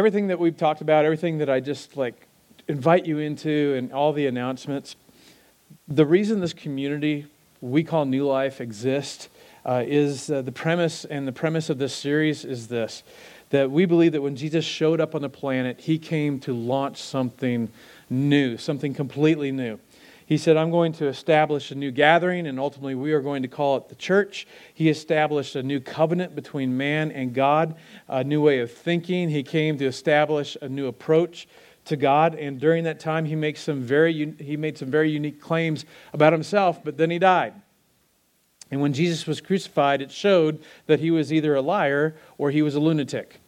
everything that we've talked about, everything that I just like invite you into, and all the announcements, the reason this community we call New Life exists uh, is uh, the premise, and the premise of this series is this that we believe that when Jesus showed up on the planet, he came to launch something new, something completely new. He said, I'm going to establish a new gathering, and ultimately we are going to call it the church. He established a new covenant between man and God, a new way of thinking. He came to establish a new approach to God, and during that time, he, makes some very, he made some very unique claims about himself, but then he died. And when Jesus was crucified, it showed that he was either a liar or he was a lunatic.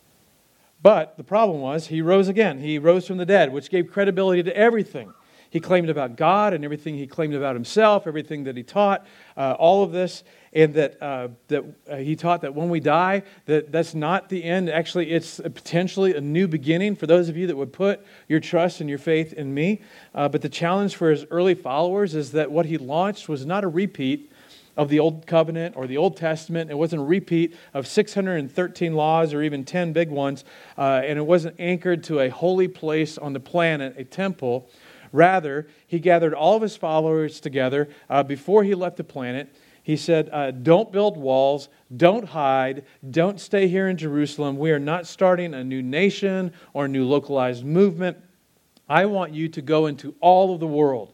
But the problem was, he rose again. He rose from the dead, which gave credibility to everything he claimed about God and everything he claimed about himself, everything that he taught, uh, all of this, and that, uh, that uh, he taught that when we die, that that's not the end. Actually, it's potentially a new beginning for those of you that would put your trust and your faith in me. Uh, but the challenge for his early followers is that what he launched was not a repeat of the Old Covenant or the Old Testament. It wasn't a repeat of 613 laws or even 10 big ones. Uh, and it wasn't anchored to a holy place on the planet, a temple. Rather, he gathered all of his followers together uh, before he left the planet. He said, uh, Don't build walls, don't hide, don't stay here in Jerusalem. We are not starting a new nation or a new localized movement. I want you to go into all of the world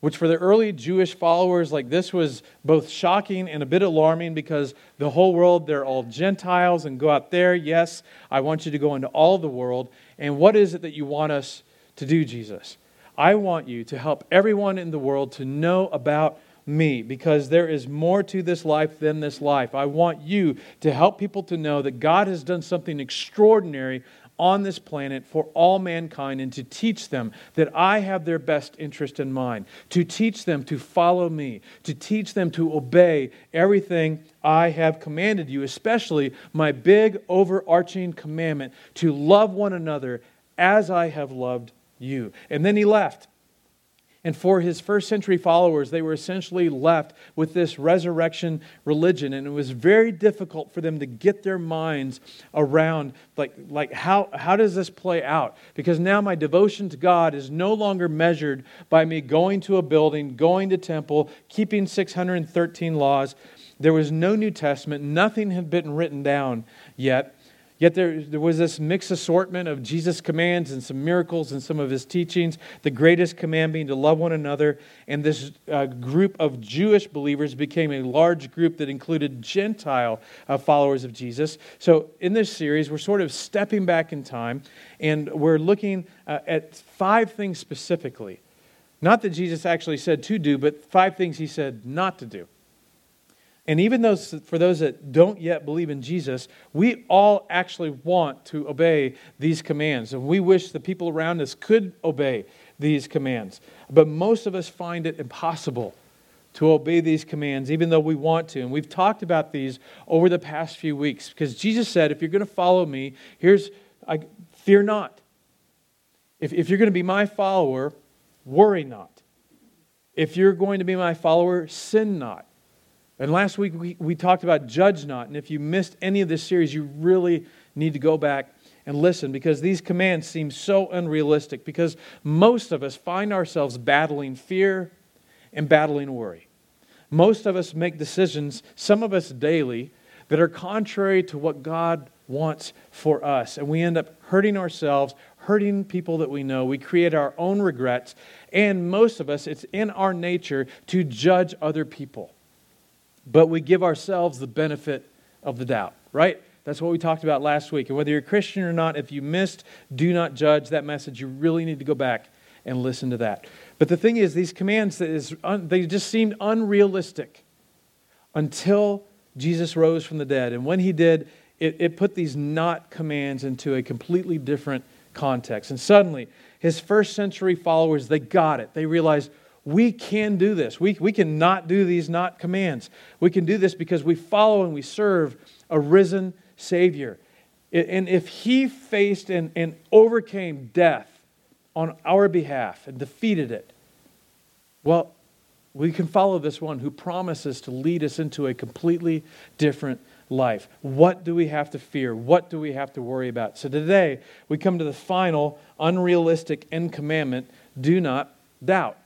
which for the early Jewish followers, like this was both shocking and a bit alarming because the whole world, they're all Gentiles and go out there. Yes, I want you to go into all the world. And what is it that you want us to do, Jesus? I want you to help everyone in the world to know about me because there is more to this life than this life. I want you to help people to know that God has done something extraordinary on this planet for all mankind and to teach them that I have their best interest in mind, to teach them to follow me, to teach them to obey everything I have commanded you, especially my big overarching commandment to love one another as I have loved you. And then he left. And for his first century followers, they were essentially left with this resurrection religion. And it was very difficult for them to get their minds around, like, like how, how does this play out? Because now my devotion to God is no longer measured by me going to a building, going to temple, keeping 613 laws. There was no New Testament, nothing had been written down yet. Yet there, there was this mixed assortment of Jesus' commands and some miracles and some of his teachings. The greatest command being to love one another. And this uh, group of Jewish believers became a large group that included Gentile uh, followers of Jesus. So in this series, we're sort of stepping back in time and we're looking uh, at five things specifically. Not that Jesus actually said to do, but five things he said not to do. And even those, for those that don't yet believe in Jesus, we all actually want to obey these commands. And we wish the people around us could obey these commands. But most of us find it impossible to obey these commands, even though we want to. And we've talked about these over the past few weeks because Jesus said, if you're going to follow me, here's, I, fear not. If, if you're going to be my follower, worry not. If you're going to be my follower, sin not. And last week we, we talked about judge not. And if you missed any of this series, you really need to go back and listen because these commands seem so unrealistic because most of us find ourselves battling fear and battling worry. Most of us make decisions, some of us daily, that are contrary to what God wants for us. And we end up hurting ourselves, hurting people that we know. We create our own regrets. And most of us, it's in our nature to judge other people but we give ourselves the benefit of the doubt, right? That's what we talked about last week. And whether you're a Christian or not, if you missed do not judge that message, you really need to go back and listen to that. But the thing is, these commands, is, they just seemed unrealistic until Jesus rose from the dead. And when he did, it, it put these not commands into a completely different context. And suddenly, his first century followers, they got it. They realized, we can do this. We, we can not do these not commands. We can do this because we follow and we serve a risen Savior. And if He faced and, and overcame death on our behalf and defeated it, well, we can follow this one who promises to lead us into a completely different life? What do we have to fear? What do we have to worry about? So today, we come to the final unrealistic N commandment do not doubt.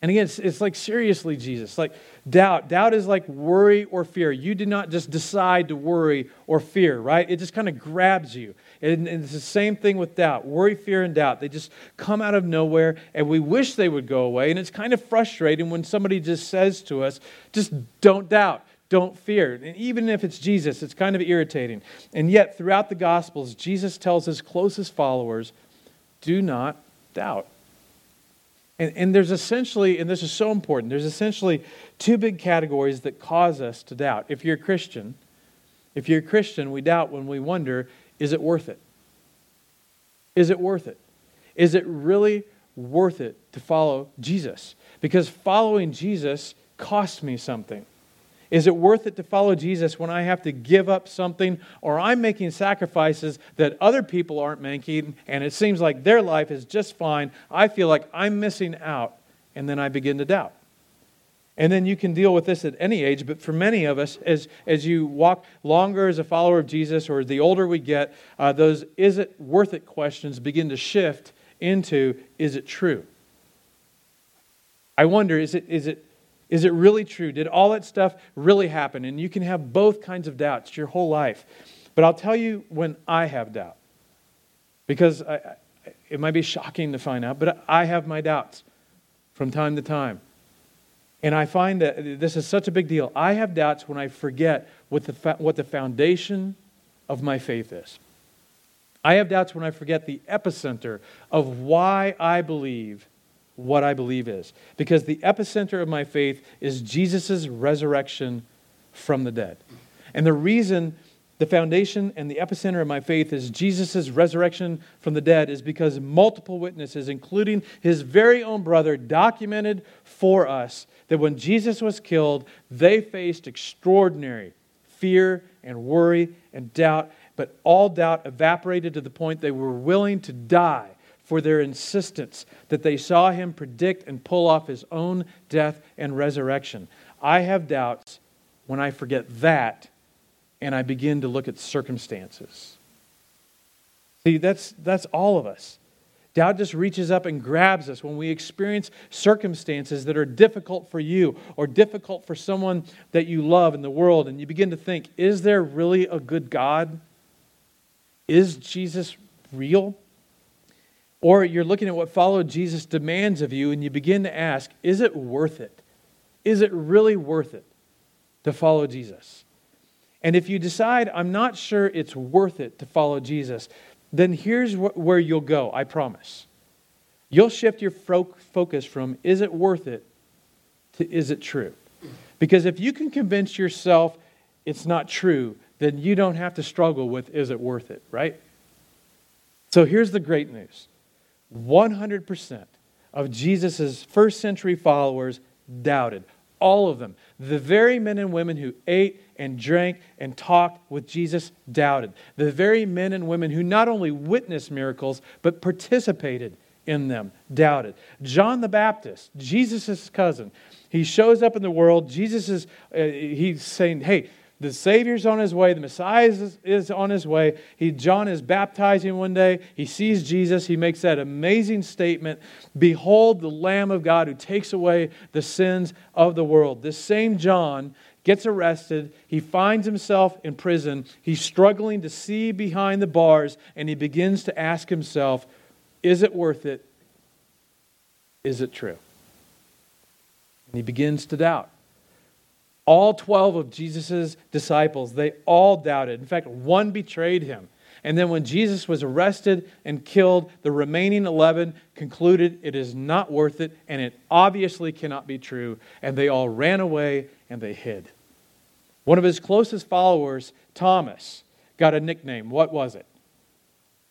And again, it's, it's, like seriously, Jesus. Like doubt. Doubt is like worry or fear. You do not just decide to worry or fear, right? It just kind of grabs you. And, and it's the same thing with doubt. Worry, fear, and doubt. They just come out of nowhere, and we wish they would go away. And it's kind of frustrating when somebody just says to us, just don't doubt. Don't fear. And even if it's Jesus, it's kind of irritating. And yet, throughout the Gospels, Jesus tells his closest followers, do not doubt. And, and there's essentially, and this is so important, there's essentially two big categories that cause us to doubt. If you're a Christian, if you're a Christian, we doubt when we wonder, is it worth it? Is it worth it? Is it really worth it to follow Jesus? Because following Jesus costs me something. Is it worth it to follow Jesus when I have to give up something or I'm making sacrifices that other people aren't making and it seems like their life is just fine? I feel like I'm missing out and then I begin to doubt. And then you can deal with this at any age, but for many of us, as, as you walk longer as a follower of Jesus or the older we get, uh, those is it worth it questions begin to shift into is it true? I wonder, is it, is it is it really true? Did all that stuff really happen? And you can have both kinds of doubts your whole life. But I'll tell you when I have doubt. Because I, it might be shocking to find out, but I have my doubts from time to time. And I find that this is such a big deal. I have doubts when I forget what the, what the foundation of my faith is. I have doubts when I forget the epicenter of why I believe what I believe is. Because the epicenter of my faith is Jesus' resurrection from the dead. And the reason the foundation and the epicenter of my faith is Jesus' resurrection from the dead is because multiple witnesses, including his very own brother, documented for us that when Jesus was killed, they faced extraordinary fear and worry and doubt, but all doubt evaporated to the point they were willing to die for their insistence that they saw him predict and pull off his own death and resurrection. I have doubts when I forget that and I begin to look at circumstances. See, that's, that's all of us. Doubt just reaches up and grabs us when we experience circumstances that are difficult for you or difficult for someone that you love in the world, and you begin to think, is there really a good God? Is Jesus real? Or you're looking at what followed Jesus demands of you and you begin to ask, is it worth it? Is it really worth it to follow Jesus? And if you decide, I'm not sure it's worth it to follow Jesus, then here's wh- where you'll go, I promise. You'll shift your fo- focus from, is it worth it, to, is it true? Because if you can convince yourself it's not true, then you don't have to struggle with, is it worth it, right? So here's the great news 100% of Jesus' first century followers doubted. All of them. The very men and women who ate and drank and talked with Jesus doubted. The very men and women who not only witnessed miracles, but participated in them doubted. John the Baptist, Jesus' cousin, he shows up in the world. Jesus is, uh, he's saying, hey, the Savior's on his way. The Messiah is, is, on his way. He, John is baptizing one day. He sees Jesus. He makes that amazing statement Behold, the Lamb of God who takes away the sins of the world. This same John gets arrested. He finds himself in prison. He's struggling to see behind the bars, and he begins to ask himself Is it worth it? Is it true? And he begins to doubt. All 12 of Jesus' disciples, they all doubted. In fact, one betrayed him. And then when Jesus was arrested and killed, the remaining 11 concluded it is not worth it and it obviously cannot be true. And they all ran away and they hid. One of his closest followers, Thomas, got a nickname. What was it?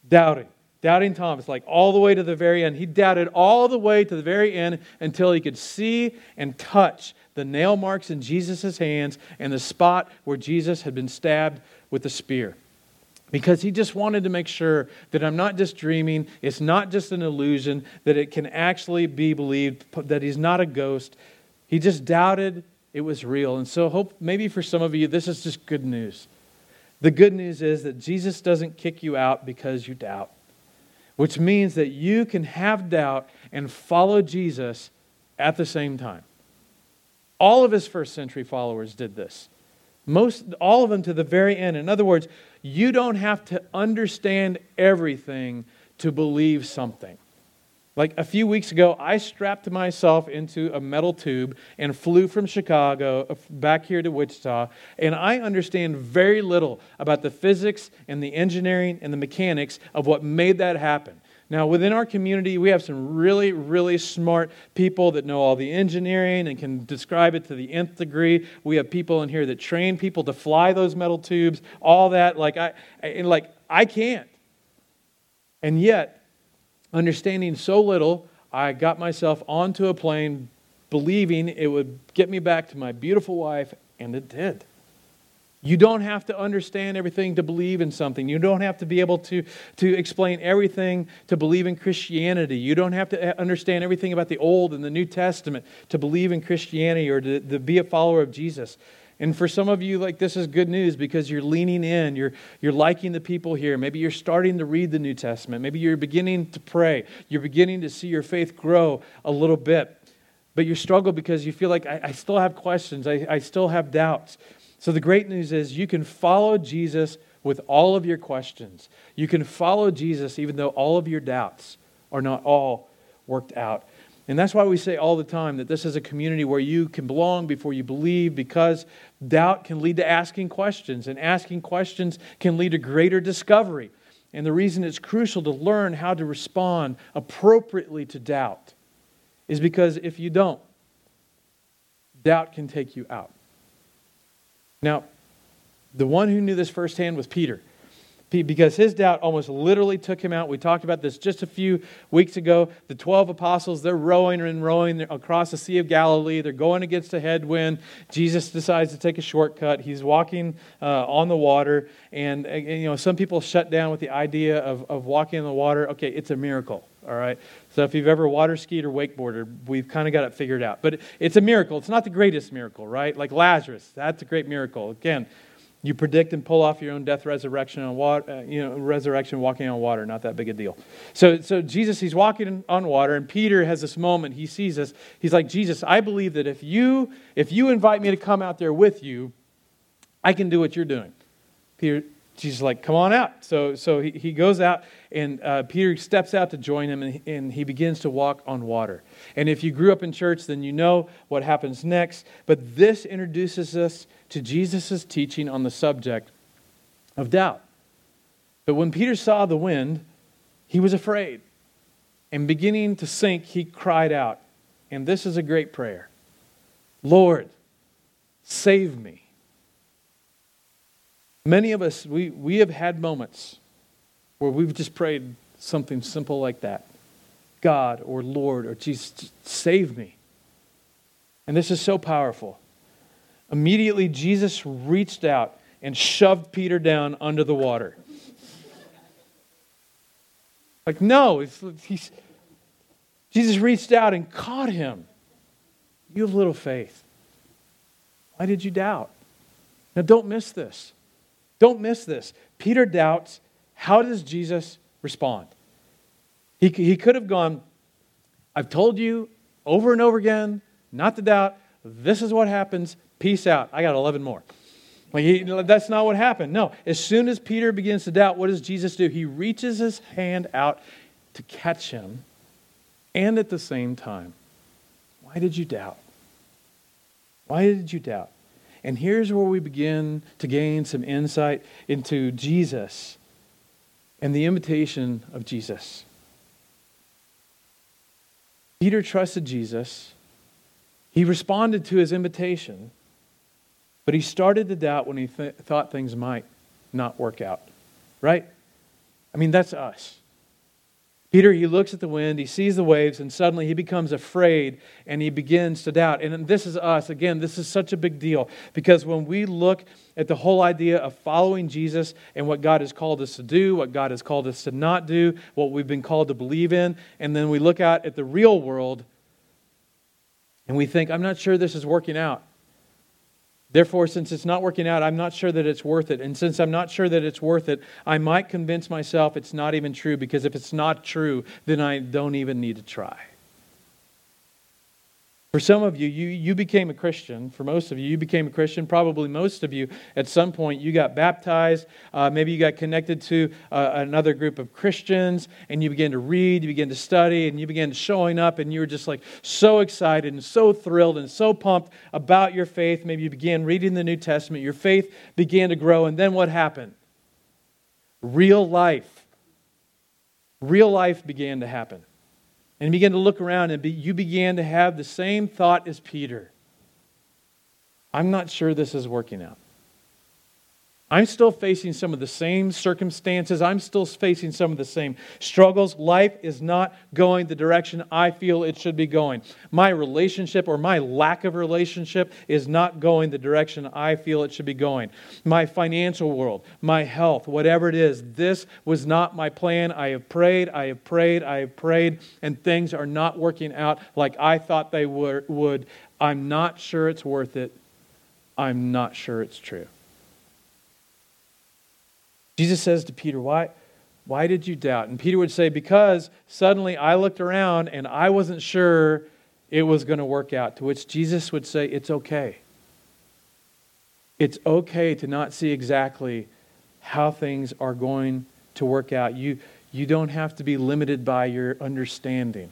Doubting. Doubting Thomas, like all the way to the very end. He doubted all the way to the very end until he could see and touch the nail marks in Jesus' hands and the spot where Jesus had been stabbed with the spear. Because he just wanted to make sure that I'm not just dreaming, it's not just an illusion, that it can actually be believed, that he's not a ghost. He just doubted it was real. And so, hope maybe for some of you, this is just good news. The good news is that Jesus doesn't kick you out because you doubt, which means that you can have doubt and follow Jesus at the same time. All of his first century followers did this. Most all of them to the very end. In other words, you don't have to understand everything to believe something. Like a few weeks ago, I strapped myself into a metal tube and flew from Chicago uh, back here to Wichita. And I understand very little about the physics and the engineering and the mechanics of what made that happen. Now, within our community, we have some really, really smart people that know all the engineering and can describe it to the nth degree. We have people in here that train people to fly those metal tubes, all that. Like I, and like I can't. And yet, understanding so little, I got myself onto a plane believing it would get me back to my beautiful wife, and it did. You don't have to understand everything to believe in something. You don't have to be able to, to explain everything to believe in Christianity. You don't have to uh, understand everything about the Old and the New Testament to believe in Christianity or to, to be a follower of Jesus. And for some of you, like this is good news because you're leaning in, you're, you're liking the people here. Maybe you're starting to read the New Testament. Maybe you're beginning to pray. You're beginning to see your faith grow a little bit. But you struggle because you feel like I, I still have questions, I, I still have doubts. So the great news is you can follow Jesus with all of your questions. You can follow Jesus even though all of your doubts are not all worked out. And that's why we say all the time that this is a community where you can belong before you believe because doubt can lead to asking questions, and asking questions can lead to greater discovery. And the reason it's crucial to learn how to respond appropriately to doubt is because if you don't, doubt can take you out. Now, the one who knew this firsthand was Peter because his doubt almost literally took him out. We talked about this just a few weeks ago. The 12 apostles, they're rowing and rowing across the Sea of Galilee. They're going against a headwind. Jesus decides to take a shortcut. He's walking uh, on the water. And, and, you know, some people shut down with the idea of, of walking on the water. Okay, it's a miracle, all right? So if you've ever water skied or wakeboarded, we've kind of got it figured out. But it's a miracle. It's not the greatest miracle, right? Like Lazarus, that's a great miracle. Again, you predict and pull off your own death, resurrection on water, uh, you know, resurrection walking on water, not that big a deal. So, so Jesus, he's walking on water, and Peter has this moment. He sees us. He's like, Jesus, I believe that if you if you invite me to come out there with you, I can do what you're doing. Peter, Jesus like, come on out. So, so he, he goes out, and uh, Peter steps out to join him, and, and he begins to walk on water. And if you grew up in church, then you know what happens next. But this introduces us to Jesus' teaching on the subject of doubt. But when Peter saw the wind, he was afraid. And beginning to sink, he cried out. And this is a great prayer Lord, save me. Many of us, we, we have had moments where we've just prayed something simple like that God or Lord or Jesus, save me. And this is so powerful. Immediately, Jesus reached out and shoved Peter down under the water. Like, no, Jesus reached out and caught him. You have little faith. Why did you doubt? Now, don't miss this. Don't miss this. Peter doubts. How does Jesus respond? He, he could have gone, I've told you over and over again not to doubt. This is what happens. Peace out. I got 11 more. Like he, that's not what happened. No. As soon as Peter begins to doubt, what does Jesus do? He reaches his hand out to catch him, and at the same time, why did you doubt? Why did you doubt? And here's where we begin to gain some insight into Jesus and the invitation of Jesus. Peter trusted Jesus. He responded to his invitation. But he started to doubt when he th- thought things might not work out. Right? I mean, that's us. Peter, he looks at the wind, he sees the waves, and suddenly he becomes afraid and he begins to doubt. And this is us. Again, this is such a big deal because when we look at the whole idea of following Jesus and what God has called us to do, what God has called us to not do, what we've been called to believe in, and then we look out at the real world and we think, I'm not sure this is working out. Therefore, since it's not working out, I'm not sure that it's worth it. And since I'm not sure that it's worth it, I might convince myself it's not even true because if it's not true, then I don't even need to try. For some of you, you, you became a Christian. For most of you, you became a Christian. Probably most of you, at some point, you got baptized. Uh, maybe you got connected to uh, another group of Christians, and you began to read, you began to study, and you began showing up, and you were just like so excited and so thrilled and so pumped about your faith. Maybe you began reading the New Testament. Your faith began to grow, and then what happened? Real life. Real life began to happen and began to look around, and be, you began to have the same thought as Peter I'm not sure this is working out. I'm still facing some of the same circumstances. I'm still facing some of the same struggles. Life is not going the direction I feel it should be going. My relationship or my lack of relationship is not going the direction I feel it should be going. My financial world, my health, whatever it is, this was not my plan. I have prayed, I have prayed, I have prayed, and things are not working out like I thought they would. I'm not sure it's worth it. I'm not sure it's true. Jesus says to Peter, Why, why did you doubt? And Peter would say, Because suddenly I looked around and I wasn't sure it was going to work out. To which Jesus would say, It's okay. It's okay to not see exactly how things are going to work out. You, you don't have to be limited by your understanding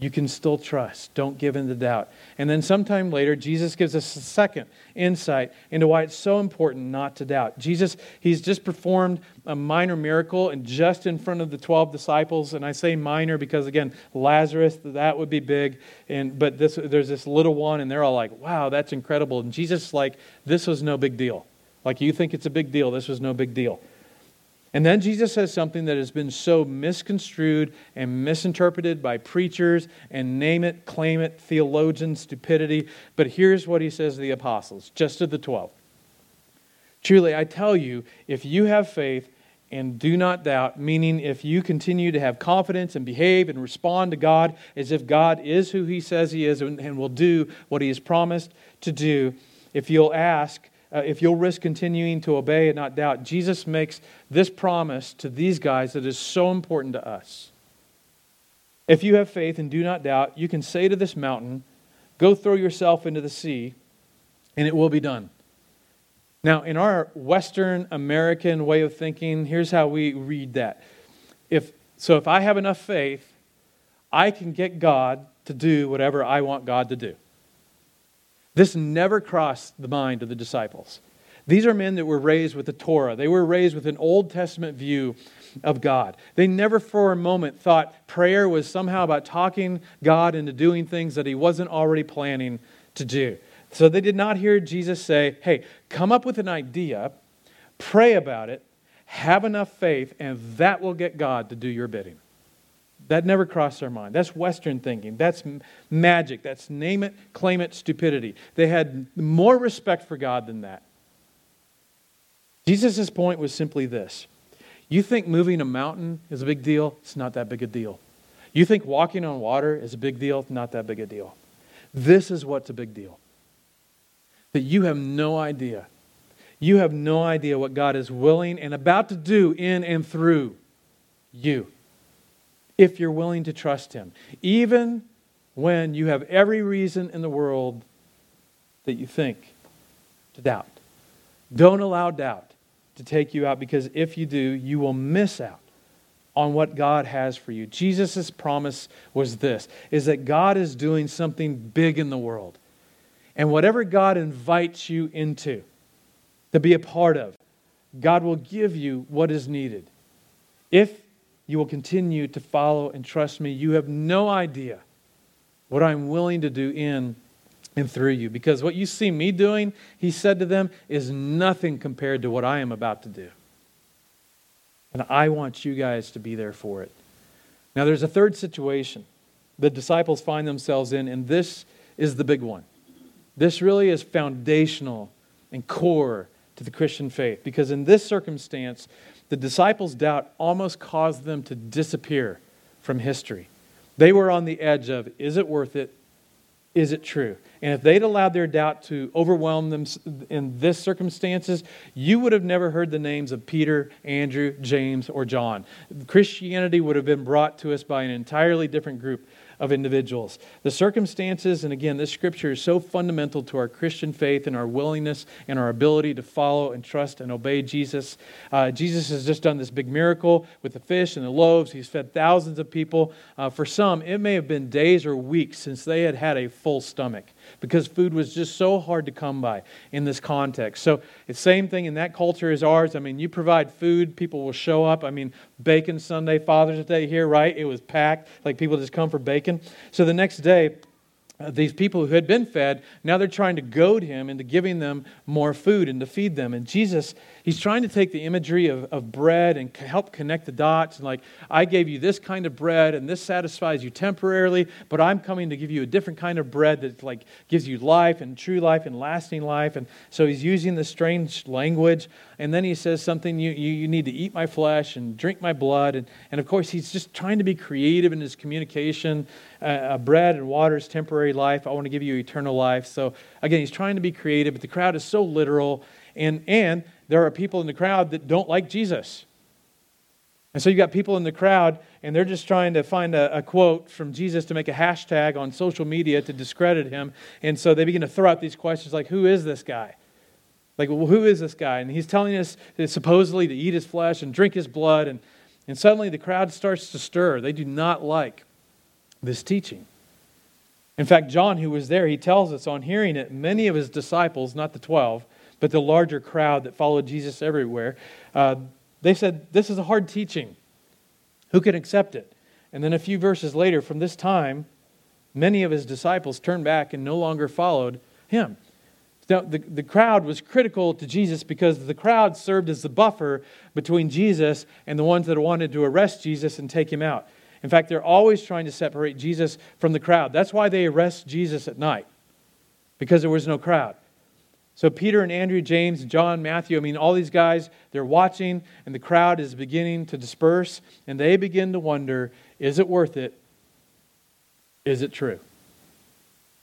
you can still trust. Don't give in to doubt. And then sometime later, Jesus gives us a second insight into why it's so important not to doubt. Jesus, he's just performed a minor miracle and just in front of the 12 disciples. And I say minor because, again, Lazarus, that would be big. And, but this, there's this little one, and they're all like, wow, that's incredible. And Jesus, like, this was no big deal. Like you think it's a big deal, this was no big deal. And then Jesus says something that has been so misconstrued and misinterpreted by preachers and name it, claim it, theologian stupidity. But here's what he says to the apostles, just to the 12. Truly, I tell you, if you have faith and do not doubt, meaning if you continue to have confidence and behave and respond to God as if God is who he says he is and will do what he has promised to do, if you'll ask, uh, if you'll risk continuing to obey and not doubt, Jesus makes this promise to these guys that is so important to us. If you have faith and do not doubt, you can say to this mountain, Go throw yourself into the sea, and it will be done. Now, in our Western American way of thinking, here's how we read that. If, so, if I have enough faith, I can get God to do whatever I want God to do. This never crossed the mind of the disciples. These are men that were raised with the Torah. They were raised with an Old Testament view of God. They never for a moment thought prayer was somehow about talking God into doing things that he wasn't already planning to do. So they did not hear Jesus say, hey, come up with an idea, pray about it, have enough faith, and that will get God to do your bidding. That never crossed their mind. That's Western thinking. That's magic. That's name it, claim it stupidity. They had more respect for God than that. Jesus' point was simply this You think moving a mountain is a big deal? It's not that big a deal. You think walking on water is a big deal? It's Not that big a deal. This is what's a big deal that you have no idea. You have no idea what God is willing and about to do in and through you if you're willing to trust Him, even when you have every reason in the world that you think to doubt. Don't allow doubt to take you out because if you do, you will miss out on what God has for you. Jesus' promise was this is that God is doing something big in the world. And whatever God invites you into to be a part of, God will give you what is needed. If you will continue to follow and trust me. You have no idea what I'm willing to do in and through you. Because what you see me doing, he said to them, is nothing compared to what I am about to do. And I want you guys to be there for it. Now, there's a third situation the disciples find themselves in, and this is the big one. This really is foundational and core to the Christian faith. Because in this circumstance, the disciples' doubt almost caused them to disappear from history. They were on the edge of is it worth it? is it true? And if they'd allowed their doubt to overwhelm them in this circumstances, you would have never heard the names of Peter, Andrew, James, or John. Christianity would have been brought to us by an entirely different group of individuals. The circumstances, and again, this scripture is so fundamental to our Christian faith and our willingness and our ability to follow and trust and obey Jesus. Uh, Jesus has just done this big miracle with the fish and the loaves. He's fed thousands of people. Uh, for some, it may have been days or weeks since they had had a full stomach because food was just so hard to come by in this context. So it's same thing in that culture as ours. I mean, you provide food, people will show up. I mean, bacon Sunday, Father's Day here, right? It was packed. Like people just come for bacon. So the next day, Uh, these people who had been fed, now they're trying to goad him into giving them more food and to feed them. And Jesus, he's trying to take the imagery of, of bread and help connect the dots. And like, I gave you this kind of bread and this satisfies you temporarily, but I'm coming to give you a different kind of bread that like gives you life and true life and lasting life. And so he's using this strange language. And then he says something, you, you, you need to eat my flesh and drink my blood. And, and of course, he's just trying to be creative in his communication. Uh, uh, bread and water is temporary life. I want to give you eternal life. So again, he's trying to be creative, but the crowd is so literal. And, and there are people in the crowd that don't like Jesus. And so you got people in the crowd, and they're just trying to find a, a, quote from Jesus to make a hashtag on social media to discredit him. And so they begin to throw out these questions like, Who is this guy? Like, well, who is this guy? And he's telling us supposedly to eat his flesh and drink his blood. And, and suddenly the crowd starts to stir. They do not like this teaching. In fact, John, who was there, he tells us on hearing it, many of his disciples, not the 12, but the larger crowd that followed Jesus everywhere, uh, they said, This is a hard teaching. Who can accept it? And then a few verses later, from this time, many of his disciples turned back and no longer followed him. Now, the, the crowd was critical to Jesus because the crowd served as the buffer between Jesus and the ones that wanted to arrest Jesus and take him out. In fact, they're always trying to separate Jesus from the crowd. That's why they arrest Jesus at night, because there was no crowd. So Peter and Andrew, James, John, Matthew, I mean, all these guys, they're watching, and the crowd is beginning to disperse, and they begin to wonder is it worth it? Is it true?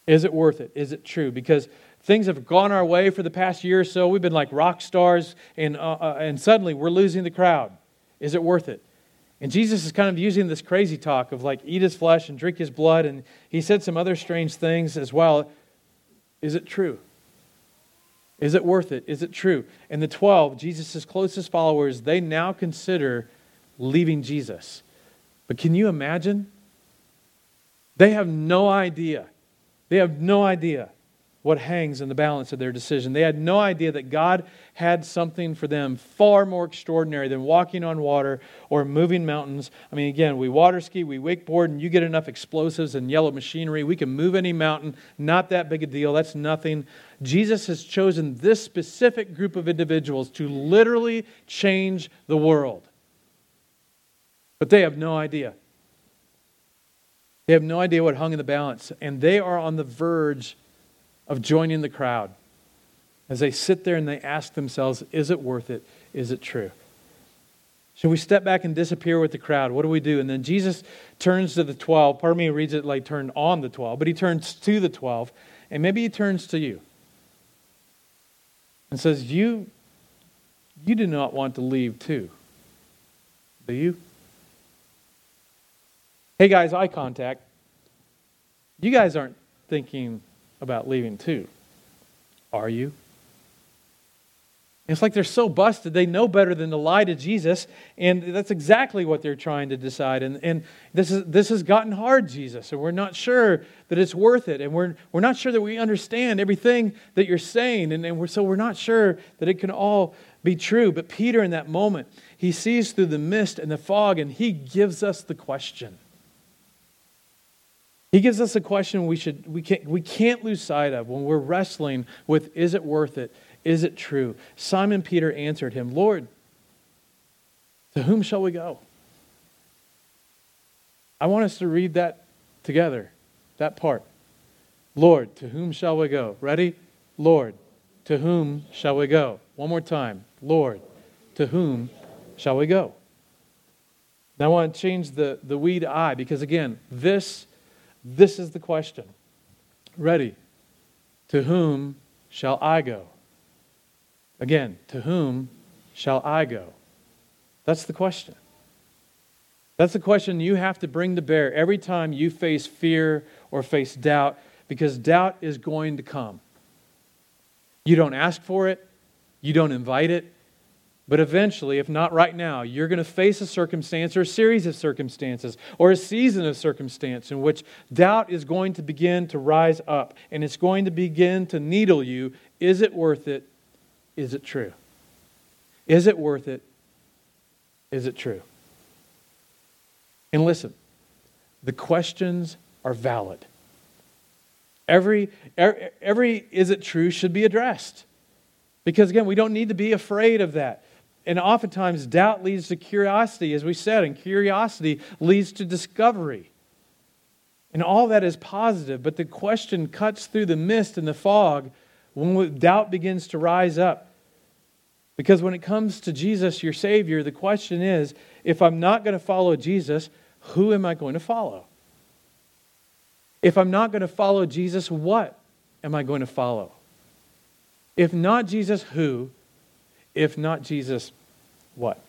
Is it worth it? Is it true? Because things have gone our way for the past year or so. We've been like rock stars, and, uh, uh, and suddenly we're losing the crowd. Is it worth it? And Jesus is kind of using this crazy talk of like, eat his flesh and drink his blood. And he said some other strange things as well. Is it true? Is it worth it? Is it true? And the 12, Jesus' closest followers, they now consider leaving Jesus. But can you imagine? They have no idea. They have no idea what hangs in the balance of their decision. They had no idea that God had something for them far more extraordinary than walking on water or moving mountains. I mean, again, we water ski, we wakeboard, and you get enough explosives and yellow machinery. We can move any mountain. Not that big a deal. That's nothing. Jesus has chosen this specific group of individuals to literally change the world. But they have no idea. They have no idea what hung in the balance, and they are on the verge of joining the crowd as they sit there and they ask themselves, is it worth it? Is it true? Should we step back and disappear with the crowd? What do we do? And then Jesus turns to the 12. Part of me reads it like turned on the 12, but he turns to the 12, and maybe he turns to you and says, You, you do not want to leave too, do you? Hey guys, eye contact. You guys aren't thinking about leaving too. Are you? It's like they're so busted, they know better than to lie to Jesus, and that's exactly what they're trying to decide. And, and this, is, this has gotten hard, Jesus, and we're not sure that it's worth it, and we're, we're not sure that we understand everything that you're saying, and, and we're, so we're not sure that it can all be true. But Peter, in that moment, he sees through the mist and the fog, and he gives us the question he gives us a question we, should, we, can't, we can't lose sight of when we're wrestling with is it worth it? Is it true? Simon Peter answered him, Lord, to whom shall we go? I want us to read that together, that part. Lord, to whom shall we go? Ready? Lord, to whom shall we go? One more time. Lord, to whom shall we go? Now I want to change the, the we to I because, again, this this is the question Ready. To whom shall I go? Again, to whom shall I go? That's the question. That's the question you have to bring to bear every time you face fear or face doubt, because doubt is going to come. You don't ask for it, you don't invite it, but eventually, if not right now, you're going to face a circumstance or a series of circumstances or a season of circumstance in which doubt is going to begin to rise up and it's going to begin to needle you. Is it worth it? Is it true? Is it worth it? Is it true? And listen, the questions are valid. Every, er, every is it true should be addressed. Because again, we don't need to be afraid of that. And oftentimes, doubt leads to curiosity, as we said, and curiosity leads to discovery. And all that is positive, but the question cuts through the mist and the fog when doubt begins to rise up. Because when it comes to Jesus, your Savior, the question is if I'm not going to follow Jesus, who am I going to follow? If I'm not going to follow Jesus, what am I going to follow? If not Jesus, who? If not Jesus, what?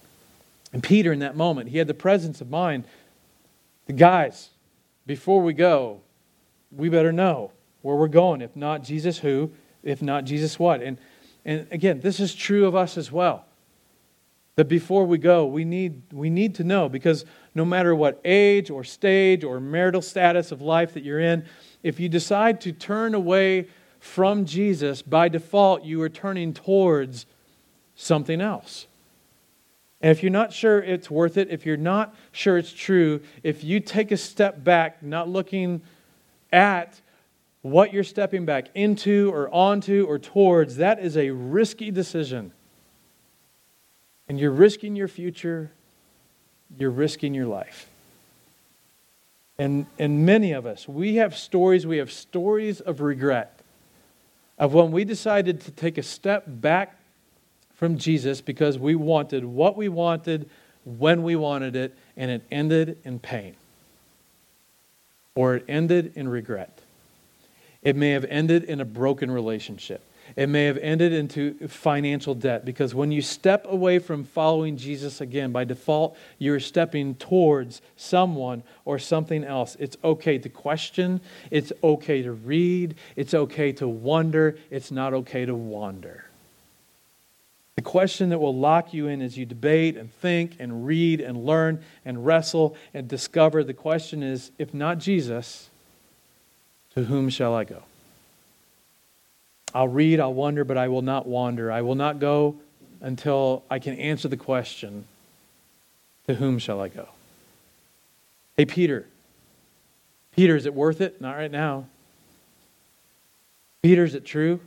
And Peter, in that moment, he had the presence of mind. The guys, before we go, we better know where we're going. If not Jesus, who? If not Jesus, what? And, and again, this is true of us as well. That before we go, we need, we need to know because no matter what age or stage or marital status of life that you're in, if you decide to turn away from Jesus, by default, you are turning towards something else. And if you're not sure it's worth it, if you're not sure it's true, if you take a step back, not looking at what you're stepping back into or onto or towards, that is a risky decision. And you're risking your future, you're risking your life. And, and many of us, we have stories, we have stories of regret of when we decided to take a step back from Jesus because we wanted what we wanted when we wanted it, and it ended in pain. Or it ended in regret. It may have ended in a broken relationship. It may have ended into financial debt because when you step away from following Jesus again, by default, you're stepping towards someone or something else. It's okay to question, it's okay to read, it's okay to wonder, it's not okay to wander. The question that will lock you in as you debate and think and read and learn and wrestle and discover the question is if not Jesus, to whom shall I go? I'll read, I'll wonder, but I will not wander. I will not go until I can answer the question to whom shall I go? Hey, Peter. Peter, is it worth it? Not right now. Peter, is it true?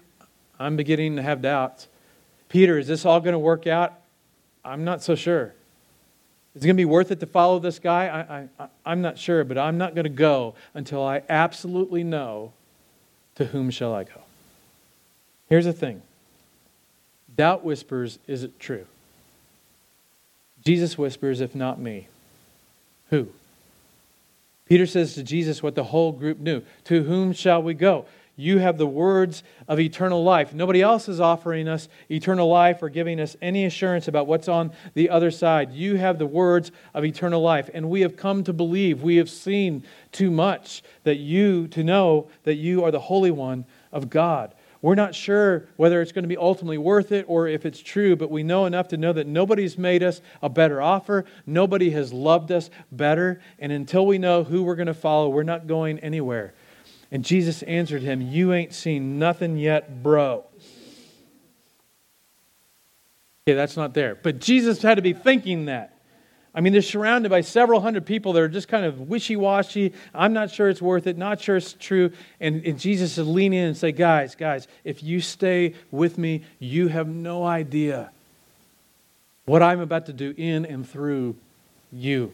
I'm beginning to have doubts. Peter, is this all going to work out? I'm not so sure. Is it going to be worth it to follow this guy? I, I, I'm not sure, but I'm not going to go until I absolutely know to whom shall I go. Here's the thing doubt whispers, is it true? Jesus whispers, if not me. Who? Peter says to Jesus what the whole group knew To whom shall we go? You have the words of eternal life. Nobody else is offering us eternal life or giving us any assurance about what's on the other side. You have the words of eternal life. And we have come to believe, we have seen too much that you, to know that you are the Holy One of God. We're not sure whether it's going to be ultimately worth it or if it's true, but we know enough to know that nobody's made us a better offer. Nobody has loved us better. And until we know who we're going to follow, we're not going anywhere. And Jesus answered him, You ain't seen nothing yet, bro. Okay, that's not there. But Jesus had to be thinking that. I mean, they're surrounded by several hundred people that are just kind of wishy washy. I'm not sure it's worth it, not sure it's true. And, and Jesus is leaning in and say, Guys, guys, if you stay with me, you have no idea what I'm about to do in and through you.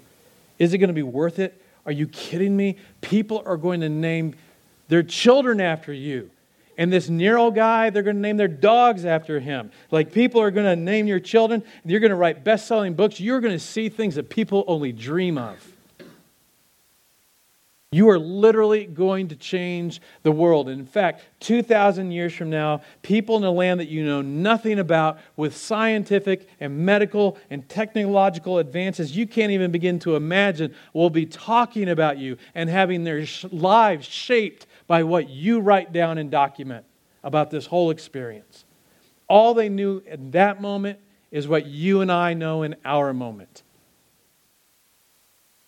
Is it going to be worth it? Are you kidding me? People are going to name their children after you. And this Nero guy, they're going to name their dogs after him. Like people are going to name your children, and you're going to write best selling books. You're going to see things that people only dream of. You are literally going to change the world. In fact, 2,000 years from now, people in a land that you know nothing about, with scientific and medical and technological advances you can't even begin to imagine, will be talking about you and having their lives shaped by what you write down and document about this whole experience. All they knew in that moment is what you and I know in our moment.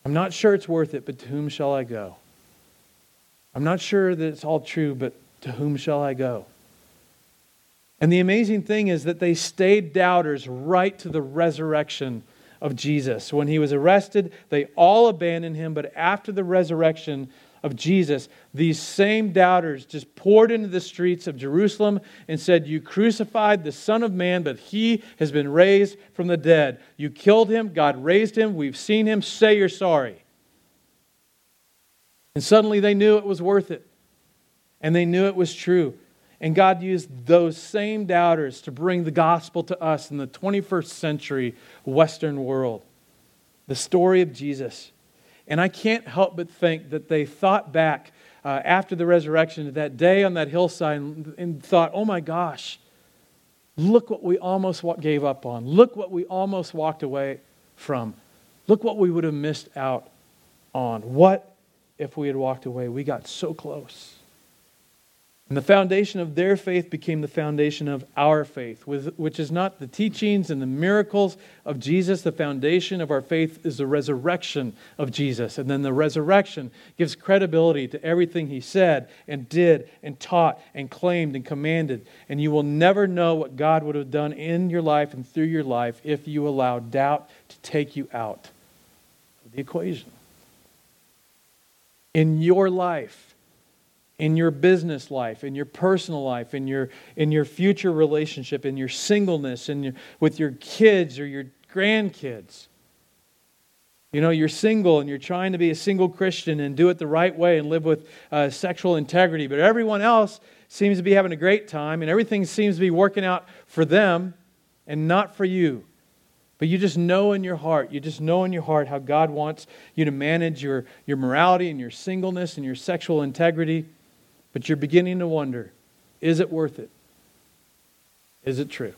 I'm not sure it's worth it, but to whom shall I go? I'm not sure that it's all true, but to whom shall I go? And the amazing thing is that they stayed doubters right to the resurrection of Jesus. When he was arrested, they all abandoned him, but after the resurrection, of Jesus, these same doubters just poured into the streets of Jerusalem and said, You crucified the Son of Man, but he has been raised from the dead. You killed him, God raised him, we've seen him, say you're sorry. And suddenly they knew it was worth it, and they knew it was true. And God used those same doubters to bring the gospel to us in the 21st century Western world. The story of Jesus. And I can't help but think that they thought back uh, after the resurrection that day on that hillside and, and thought, oh my gosh, look what we almost gave up on. Look what we almost walked away from. Look what we would have missed out on. What if we had walked away? We got so close. And the foundation of their faith became the foundation of our faith, which is not the teachings and the miracles of Jesus. The foundation of our faith is the resurrection of Jesus. And then the resurrection gives credibility to everything he said and did and taught and claimed and commanded. And you will never know what God would have done in your life and through your life if you allow doubt to take you out of the equation. In your life, in your business life, in your personal life, in your, in your future relationship, in your singleness, in your, with your kids or your grandkids. You know, you're single and you're trying to be a single Christian and do it the right way and live with uh, sexual integrity, but everyone else seems to be having a great time and everything seems to be working out for them and not for you. But you just know in your heart, you just know in your heart how God wants you to manage your, your morality and your singleness and your sexual integrity but you're beginning to wonder is it worth it? Is it true?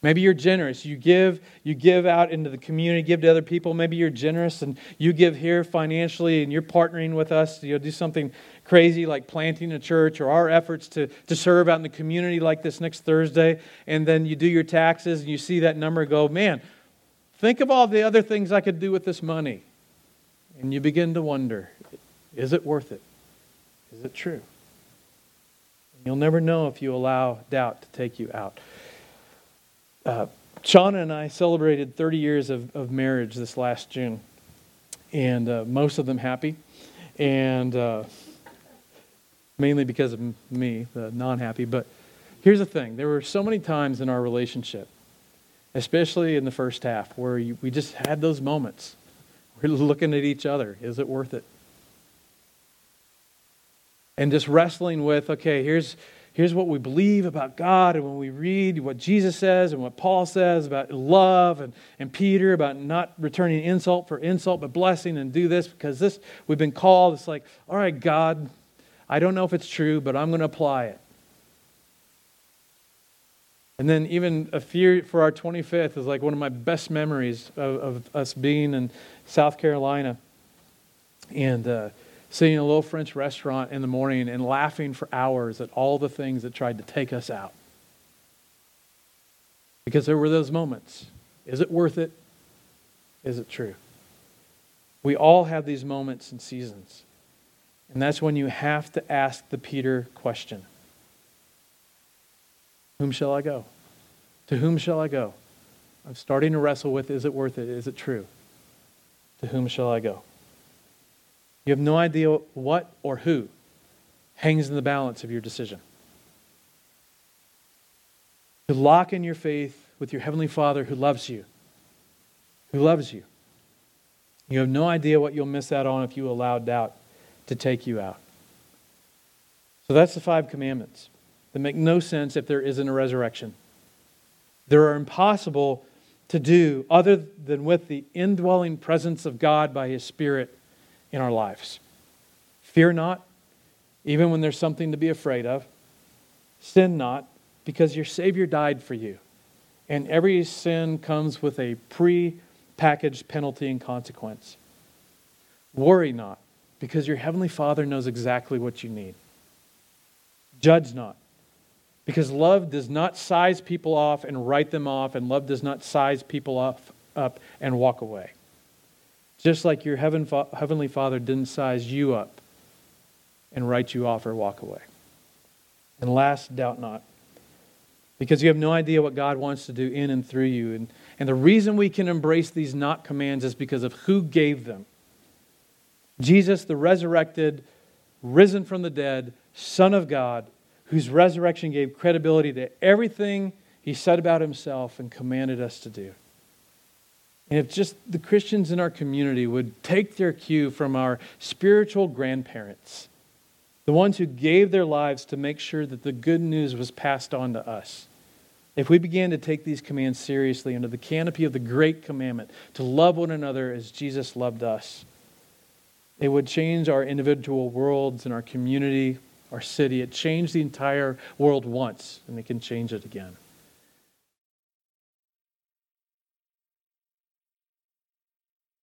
Maybe you're generous. You give, you give out into the community, give to other people. Maybe you're generous and you give here financially and you're partnering with us to you know, do something crazy like planting a church or our efforts to, to serve out in the community like this next Thursday. And then you do your taxes and you see that number go, man, think of all the other things I could do with this money. And you begin to wonder, is it worth it? Is it true? You'll never know if you allow doubt to take you out. Uh, Shauna and I celebrated 30 years of, of marriage this last June, and uh, most of them happy, and uh, mainly because of me, the non happy. But here's the thing there were so many times in our relationship, especially in the first half, where you, we just had those moments. We're looking at each other. Is it worth it? And just wrestling with okay, here's, here's what we believe about God, and when we read what Jesus says and what Paul says about love, and, and Peter about not returning insult for insult, but blessing, and do this because this we've been called. It's like, all right, God, I don't know if it's true, but I'm going to apply it. And then even a few for our 25th is like one of my best memories of, of us being in South Carolina. And uh, sitting in a little French restaurant in the morning and laughing for hours at all the things that tried to take us out. Because there were those moments. Is it worth it? Is it true? We all have these moments and seasons. And that's when you have to ask the Peter question Whom shall I go? To whom shall I go? I'm starting to wrestle with is it worth it? Is it true? To whom shall I go? You have no idea what or who hangs in the balance of your decision. To lock in your faith with your Heavenly Father who loves you, who loves you. You have no idea what you'll miss out on if you allow doubt to take you out. So that's the five commandments that make no sense if there isn't a resurrection. They are impossible to do other than with the indwelling presence of God by His Spirit in our lives. Fear not, even when there's something to be afraid of. Sin not, because your Savior died for you. And every sin comes with a pre packaged penalty and consequence. Worry not, because your Heavenly Father knows exactly what you need. Judge not, because love does not size people off and write them off, and love does not size people off, up and walk away. Just like your heaven, Heavenly Father didn't size you up and write you off or walk away. And last, doubt not, because you have no idea what God wants to do in and through you. And, and the reason we can embrace these not commands is because of who gave them. Jesus, the resurrected, risen from the dead, Son of God, whose resurrection gave credibility to everything he said about himself and commanded us to do. And if just the Christians in our community would take their cue from our spiritual grandparents, the ones who gave their lives to make sure that the good news was passed on to us, if we began to take these commands seriously under the canopy of the great commandment to love one another as Jesus loved us, it would change our individual worlds and our community, our city. It changed the entire world once, and it can change it again.